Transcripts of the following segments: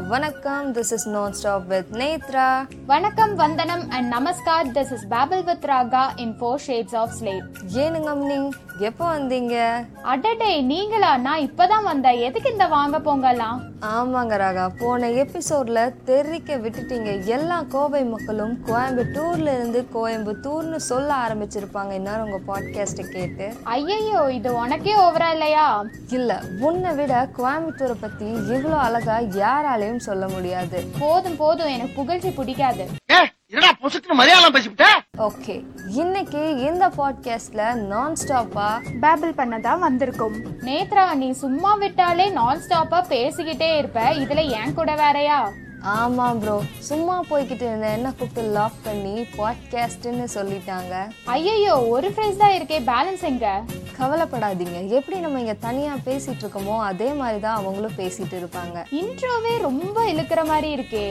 வணக்கம். This is non stop with Nethra வணக்கம் வந்தனம் and namaskar. This is babble with Raga in four shades of slate ஏனுங்க அம்னி எப்போ வந்தீங்க? அடடே நீங்களா? நான் இப்பதான் வந்தேன். எதுக்கு இந்த வாங்க போங்கலாம் ஆமாங்க ராகா. போன எபிசோட்ல தெரிக்க விட்டுட்டீங்க. எல்லா கோவை மக்களும் கோயம்புத்தூர்ல இருந்து கோயம்புத்தூர்னு சொல்ல ஆரம்பிச்சிருப்பாங்க. இந்நேரம் உங்க பாட்காஸ்ட்டை கேட்டு. ஐயையோ இது உனக்கே ஓவரா இல்லையா? இல்ல உன்னை விட கோயம்புத்தூரை பத்தி இவ்வளோ அழகா யாராலையும் சொல்ல முடியாது. போதும் போதும். எனக்கு புகழ்ச்சி பிடிக்காது. ஓகே. இன்னைக்கு இந்த பாட்காஸ்ட்ல நான் ஸ்டாப்பா பேபிள் பண்ணதா வந்திருக்கும். நேத்ரா நீ சும்மா விட்டாலே நான் ஸ்டாப்பா பேசிக்கிட்டே இருப்ப. இதுல என் கூட வேறயா? ஆமா ப்ரோ சும்மா போய்கிட்டு இருந்தேன். என்ன கூப்பிட்டு லாக் பண்ணி பாட்காஸ்ட்னு சொல்லிட்டாங்க. ஐயையோ ஒரு ஃப்ரெஸ் தான் இருக்கே. பேலன்ஸ் எங்க? கவலைப்படாதீங்க. எப்படி நம்ம இங்க தனியா பேசிட்டு இருக்கோமோ அதே மாதிரி தான் அவங்களும் பேசிட்டு இருப்பாங்க இன்ட்ரோவே ரொம்ப இழுக்கிற மாதிரி இருக்கே.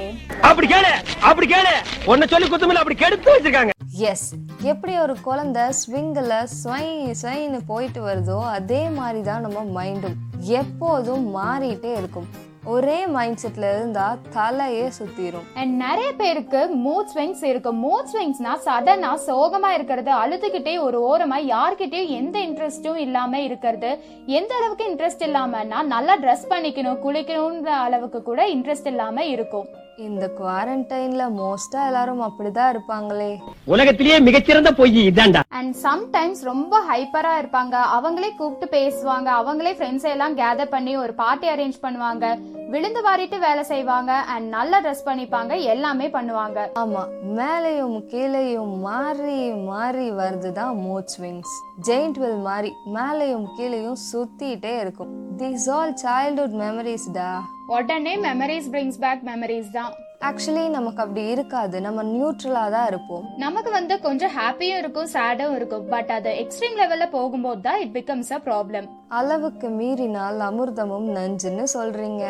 அப்படி கேளு அப்படி கேளு. உன்னை சொல்லி குத்தமில்ல அப்படி கெடுத்து வச்சிருக்காங்க. எஸ் எப்படி ஒரு குழந்தை ஸ்விங்கில் ஸ்வை ஸ்வைன்னு போயிட்டு வருதோ அதே மாதிரி தான் நம்ம மைண்டும் எப்போதும் மாறிட்டே இருக்கும். ஒரே மைண்ட் செட்ல இருந்தா தலையே சுத்திரும். அண்ட் நிறைய பேருக்கு மூட் ஸ்விங்ஸ் இருக்கு மூட் ஸ்விங்ஸ்னா சடனா சோகமா இருக்கிறது அழுதுகிட்டே ஒரு ஓரமா யார்கிட்டயும் எந்த இன்ட்ரெஸ்டும் இல்லாம இருக்கிறது. எந்த அளவுக்கு இன்ட்ரெஸ்ட் இல்லாமன்னா நல்லா ட்ரெஸ் பண்ணிக்கணும் குளிக்கணும்ன்ற அளவுக்கு கூட இன்ட்ரெஸ்ட் இல்லாம இருக்கும். இந்த குவாரண்டைன்ல மோஸ்டா எல்லாரும் அப்படிதான் இருப்பாங்களே. உலகத்திலேயே மிகச்சிறந்த பொய் இதான்டா அண்ட் சம்டைம்ஸ் ரொம்ப ஹைப்பரா இருப்பாங்க. அவங்களே கூப்பிட்டு பேசுவாங்க. அவங்களே ஃப்ரெண்ட்ஸ் எல்லாம் கேதர் பண்ணி ஒரு பார்ட்டி அரேஞ்ச் பண்ணுவாங்க. விழுந்து வாரிட்டு வேலை செய்வாங்க. அண்ட் நல்லா ட்ரெஸ் பண்ணிப்பாங்க. எல்லாமே பண்ணுவாங்க. ஆமா மேலையும் கீழையும் மாறி மாறி வருதுதான் மூட் ஸ்விங்ஸ் ஜெயிண்ட் வில் மாதிரி மேலையும் கீழையும் சுத்திட்டே இருக்கும். தீஸ் ஆல் சைல்ட்ஹுட் மெமரிஸ் டா. உடனே மெமரிஸ் பிரிங்ஸ் பேக் மெமரிஸ் தான். ஆக்சுவலி நமக்கு அப்படி இருக்காது. நம்ம நியூட்ரலா தான் இருப்போம். நமக்கு வந்து கொஞ்சம் ஹாப்பியும் இருக்கும் சேடும் இருக்கும். பட் அது எக்ஸ்ட்ரீம் லெவல்ல போகும்போது தான் இட் பிகம்ஸ் அ ப்ராப்ளம் அளவுக்கு மீறினால் அமிர்தமும் நஞ்சுன்னு சொல்றீங்க.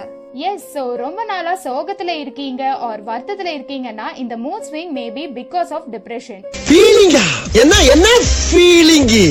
எஸ் ஸோ ரொம்ப நாளா சோகத்துல இருக்கீங்க ஆர் வருத்தத்துல இருக்கீங்கன்னா இந்த mood swing maybe because of depression ஃபீலிங்கா என்ன என்ன ஃபீலிங்கு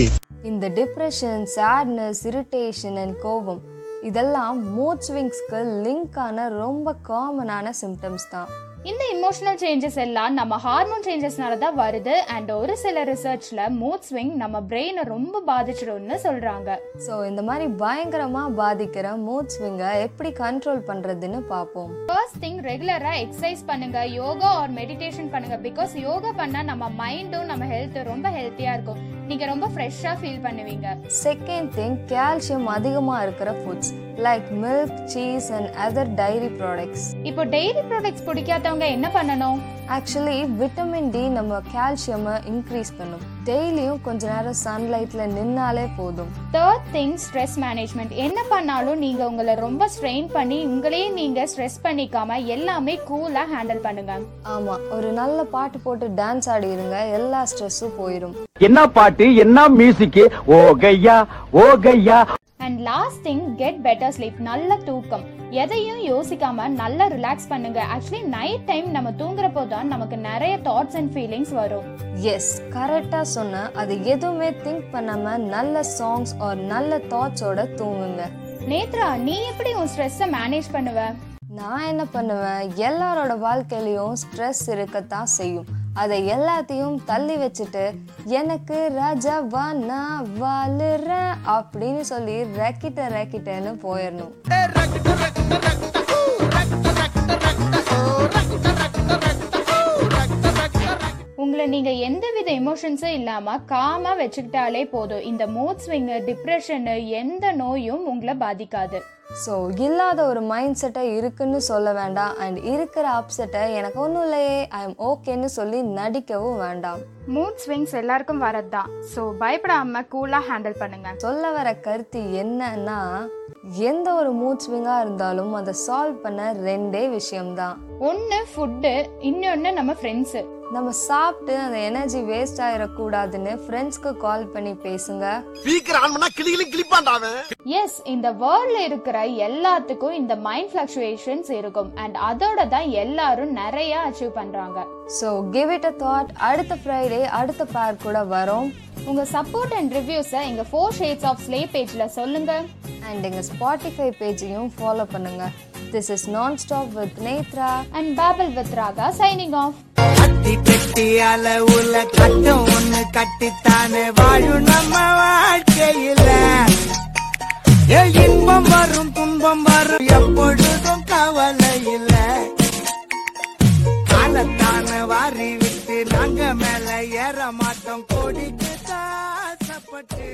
இந்த டிப்ரெஷன் சேட்னஸ் இரிட்டேஷன் அண்ட் கோபம் இதெல்லாம் மூட் ஸ்விங்ஸ்க்கு லிங்க் ஆன ரொம்ப காமனான சிம்டம்ஸ் தான். இந்த இமோஷனல் சேஞ்சஸ் எல்லாம் நம்ம ஹார்மோன் சேஞ்சஸ்னால தான் வருது. அண்ட் ஒரு சில ரிசர்ச்ல மூட் ஸ்விங் நம்ம பிரெயினை ரொம்ப பாதிச்சிடும்னு சொல்றாங்க. ஸோ இந்த மாதிரி பயங்கரமா பாதிக்கிற மூட் ஸ்விங்கை எப்படி கண்ட்ரோல் பண்றதுன்னு பார்ப்போம். ஃபர்ஸ்ட் திங் ரெகுலரா எக்ஸசைஸ் பண்ணுங்க. யோகா ஆர் மெடிடேஷன் பண்ணுங்க. பிகாஸ் யோகா பண்ணா நம்ம மைண்டும் நம்ம ஹெல்த் ரொம்ப ஹெல்த்தியா இருக்கும். நீங்க ரொம்ப ஃப்ரெஷ்ஷா ஃபீல் பண்ணுவீங்க. செகண்ட் திங் கால்சியம் அதிகமா இருக்கிற foods like milk cheese and other dairy products இப்போ டெய்ரி ப்ராடக்ட்ஸ் பிடிக்காதவங்க என்ன பண்ணணும்? ஆக்சுவலி விட்டமின் டி நம்ம கால்சியமை இன்க்ரீஸ் பண்ணும். டெய்லியும் கொஞ்ச நேரம் சன்லைட்ல நின்னாலே போதும். தேர்ட் திங் ஸ்ட்ரெஸ் மேனேஜ்மெண்ட் என்ன பண்ணாலும் நீங்க உங்களை ரொம்ப ஸ்ட்ரெயின் பண்ணி உங்களையே நீங்க ஸ்ட்ரெஸ் பண்ணிக்காம எல்லாமே கூலா ஹேண்டில் பண்ணுங்க. ஆமா ஒரு நல்ல பாட்டு போட்டு டான்ஸ் ஆடி இருங்க எல்லா ஸ்ட்ரெஸ்ஸும் போயிடும் என்ன பாட்டு என்ன மியூசிக் ஓ கையா ஓ கையா. And last thing get better sleep நல்ல தூக்கம். எதையும் யோசிக்காம நல்லா ரிலாக்ஸ் பண்ணுங்க. ஆக்சுவலி நைட் டைம் நம்ம தூங்குறப்போ தான் நமக்கு நிறைய தாட்ஸ் அண்ட் ஃபீலிங்ஸ் வரும். எஸ் கரெக்டா சொன்ன. அது எதுவுமே திங்க் பண்ணாம நல்ல சாங்ஸ் ஒரு நல்ல தாட்ஸோட தூங்குங்க. நேத்ரா நீ எப்படி உன் ஸ்ட்ரெஸ்ஸை மேனேஜ் பண்ணுவ? நான் என்ன பண்ணுவேன் எல்லாரோட வாழ்க்கையிலயும் ஸ்ட்ரெஸ் இருக்கத்தான் செய்யும். அதை எல்லாத்தையும் தள்ளி வச்சுட்டு எனக்கு ராஜாவா நான் வாழுறேன் அப்படின்னு சொல்லி ரெக்கிட்ட ரெக்கிட்டேன்னு போயிடணும். உங்களை நீங்க எந்தவித எமோஷன்ஸும் இல்லாம காமா வச்சுக்கிட்டாலே போதும். இந்த மூட் டிப்ரெஷனு எந்த நோயும் உங்களை பாதிக்காது. ஸோ இல்லாத ஒரு மைண்ட் செட்டை இருக்குன்னு சொல்ல வேண்டாம். அண்ட் இருக்கிற அப்செட்டை எனக்கு ஒன்றும் இல்லையே ஐ எம் ஓகேன்னு சொல்லி நடிக்கவும் வேண்டாம். மூட் ஸ்விங்ஸ் எல்லாருக்கும் வரதுதான். ஸோ பயப்படாம கூலா ஹேண்டில் பண்ணுங்க. சொல்ல வர கருத்து என்னன்னா எந்த ஒரு மூட் ஸ்விங்காக இருந்தாலும் அதை சால்வ் பண்ண ரெண்டே விஷயம்தான். ஒன்னு ஃபுட்டு இன்னொன்னு நம்ம ஃப்ரெண்ட்ஸு நம்ம சாப்பிட்டு அந்த எனர்ஜி வேஸ்ட் ஆயிடக்கூடாதுன்னு ஃப்ரெண்ட்ஸ்க்கு கால் பண்ணி பேசுங்க. ஸ்பீக்கர் ஆன் பண்ணா கிளிகளும் கிளிப்பான்டா அவன். எஸ் இந்த வேர்ல்ட்ல இருக்கிற எல்லாத்துக்கும் இந்த மைண்ட் ஃபிளக்சுவேஷன்ஸ் இருக்கும். அண்ட் அதோட தான் எல்லாரும் நிறைய அச்சீவ் பண்றாங்க. So give it a thought அடுத்த ஃப்ரைடே அடுத்த பேர் கூட வரோம். உங்க சப்போர்ட் அண்ட் ரிவ்யூஸை எங்க ஃபோர் ஷேட்ஸ் ஆஃப் ஸ்லே பேஜ்ல சொல்லுங்க. அண்ட் எங்கள் ஸ்பாட்டிஃபை பேஜையும் ஃபாலோ பண்ணுங்க. This is non stop with Nethra and babble with Raga signing off கட்டி கட்டி அளவுல கட்டம் ஒண்ணு கட்டித்தானே வாழும் நம்ம வாழ்க்கையில. ஏ இன்பம் வரும் துன்பம் வரும் எப்பொழுதும் கவலை இல்ல காலத்தான வாரி விட்டு நாங்க மேல ஏற மாட்டோம். கோடிக்கு ஆசைப்பட்டு